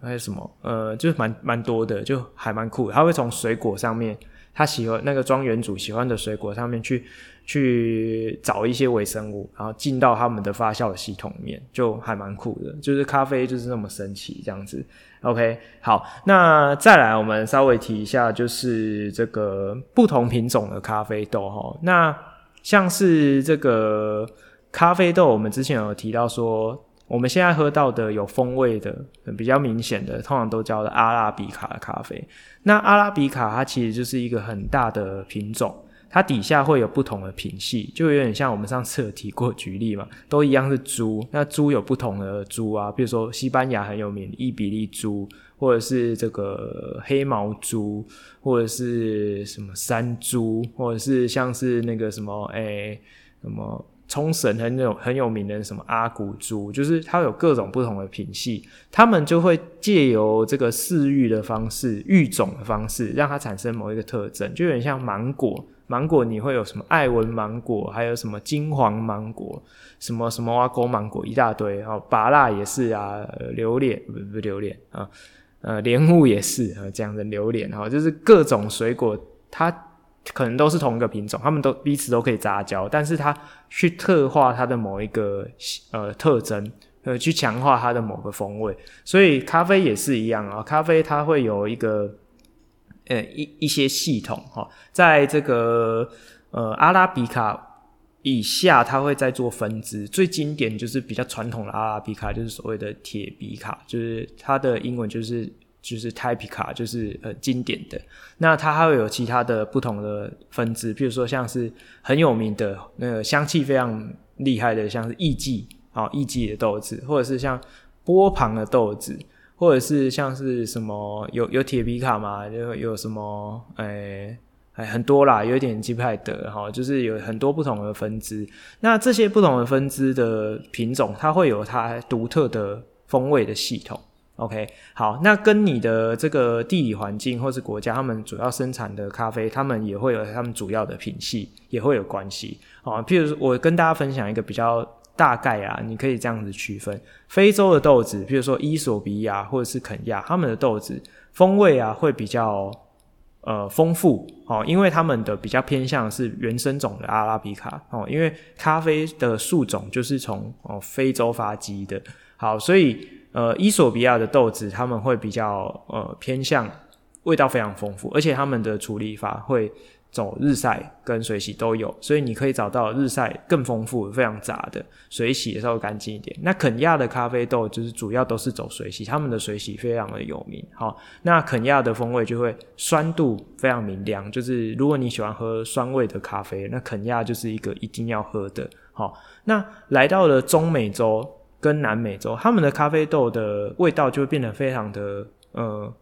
还有什么呃，就是蛮蛮多的，就还蛮酷的。它会从水果上面，他喜欢那个庄园主喜欢的水果上面去。去找一些微生物，然后进到他们的发酵的系统里面，就还蛮酷的。就是咖啡就是那么神奇这样子。OK，好，那再来我们稍微提一下，就是这个不同品种的咖啡豆哈。那像是这个咖啡豆，我们之前有提到说，我们现在喝到的有风味的、比较明显的，通常都叫做阿拉比卡的咖啡。那阿拉比卡它其实就是一个很大的品种。它底下会有不同的品系，就有点像我们上次有提过举例嘛，都一样是猪。那猪有不同的猪啊，比如说西班牙很有名的伊比利猪，或者是这个黑毛猪，或者是什么山猪，或者是像是那个什么诶、什么冲绳很有很有名的什么阿古猪，就是它有各种不同的品系，他们就会借由这个饲育的方式、育种的方式，让它产生某一个特征，就有点像芒果。芒果你会有什么爱文芒果，还有什么金黄芒果，什么什么挖沟芒果一大堆，然后芭乐也是啊，榴莲不不榴莲啊，呃莲雾也是啊，这样的榴莲哈，就是各种水果，它可能都是同一个品种，它们都彼此都可以杂交，但是它去特化它的某一个呃特征，呃去强化它的某个风味，所以咖啡也是一样啊，咖啡它会有一个。呃，一一些系统哈，在这个呃阿拉比卡以下，它会再做分支。最经典就是比较传统的阿拉比卡，就是所谓的铁比卡，就是它的英文就是就是 Typica，就是呃经典的。那它还会有其他的不同的分支，比如说像是很有名的那个香气非常厉害的，像是艺妓啊艺妓的豆子，或者是像波旁的豆子。或者是像是什么有有铁皮卡嘛，就有什么诶哎、很多啦，有点记不太得哈，就是有很多不同的分支。那这些不同的分支的品种，它会有它独特的风味的系统。OK，好，那跟你的这个地理环境或是国家，他们主要生产的咖啡，他们也会有他们主要的品系，也会有关系。啊，譬如我跟大家分享一个比较。大概啊，你可以这样子区分，非洲的豆子，比如说伊索比亚或者是肯亚，他们的豆子风味啊会比较呃丰富哦，因为他们的比较偏向是原生种的阿拉比卡哦，因为咖啡的树种就是从哦非洲发迹的，好，所以呃伊索比亚的豆子他们会比较呃偏向味道非常丰富，而且他们的处理法会。走日晒跟水洗都有，所以你可以找到日晒更丰富、非常杂的，水洗也稍微干净一点。那肯亚的咖啡豆就是主要都是走水洗，他们的水洗非常的有名。好，那肯亚的风味就会酸度非常明亮，就是如果你喜欢喝酸味的咖啡，那肯亚就是一个一定要喝的。好，那来到了中美洲跟南美洲，他们的咖啡豆的味道就会变得非常的呃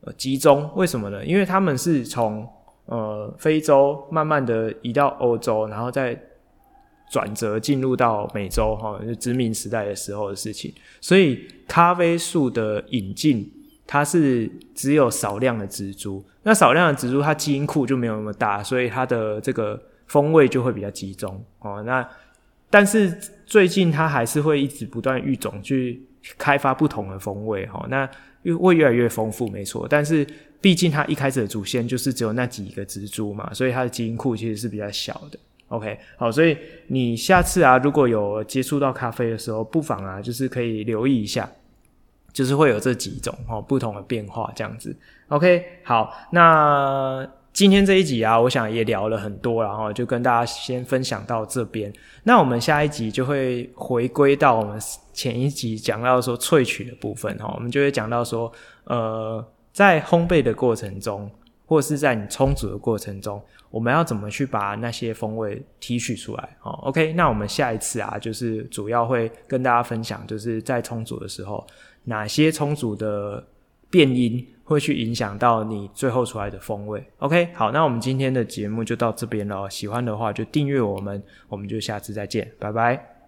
呃集中。为什么呢？因为他们是从呃，非洲慢慢的移到欧洲，然后再转折进入到美洲，哈、哦，殖民时代的时候的事情。所以咖啡树的引进，它是只有少量的植株，那少量的植株，它基因库就没有那么大，所以它的这个风味就会比较集中。哦，那但是最近它还是会一直不断育种去开发不同的风味，哈、哦，那会越来越丰富，没错，但是。毕竟它一开始的祖先就是只有那几个植株嘛，所以它的基因库其实是比较小的。OK，好，所以你下次啊，如果有接触到咖啡的时候，不妨啊，就是可以留意一下，就是会有这几种哦不同的变化这样子。OK，好，那今天这一集啊，我想也聊了很多，然后就跟大家先分享到这边。那我们下一集就会回归到我们前一集讲到说萃取的部分哈，我们就会讲到说呃。在烘焙的过程中，或是在你冲煮的过程中，我们要怎么去把那些风味提取出来？哦，OK，那我们下一次啊，就是主要会跟大家分享，就是在冲煮的时候，哪些冲煮的变音会去影响到你最后出来的风味。OK，好，那我们今天的节目就到这边了。喜欢的话就订阅我们，我们就下次再见，拜拜。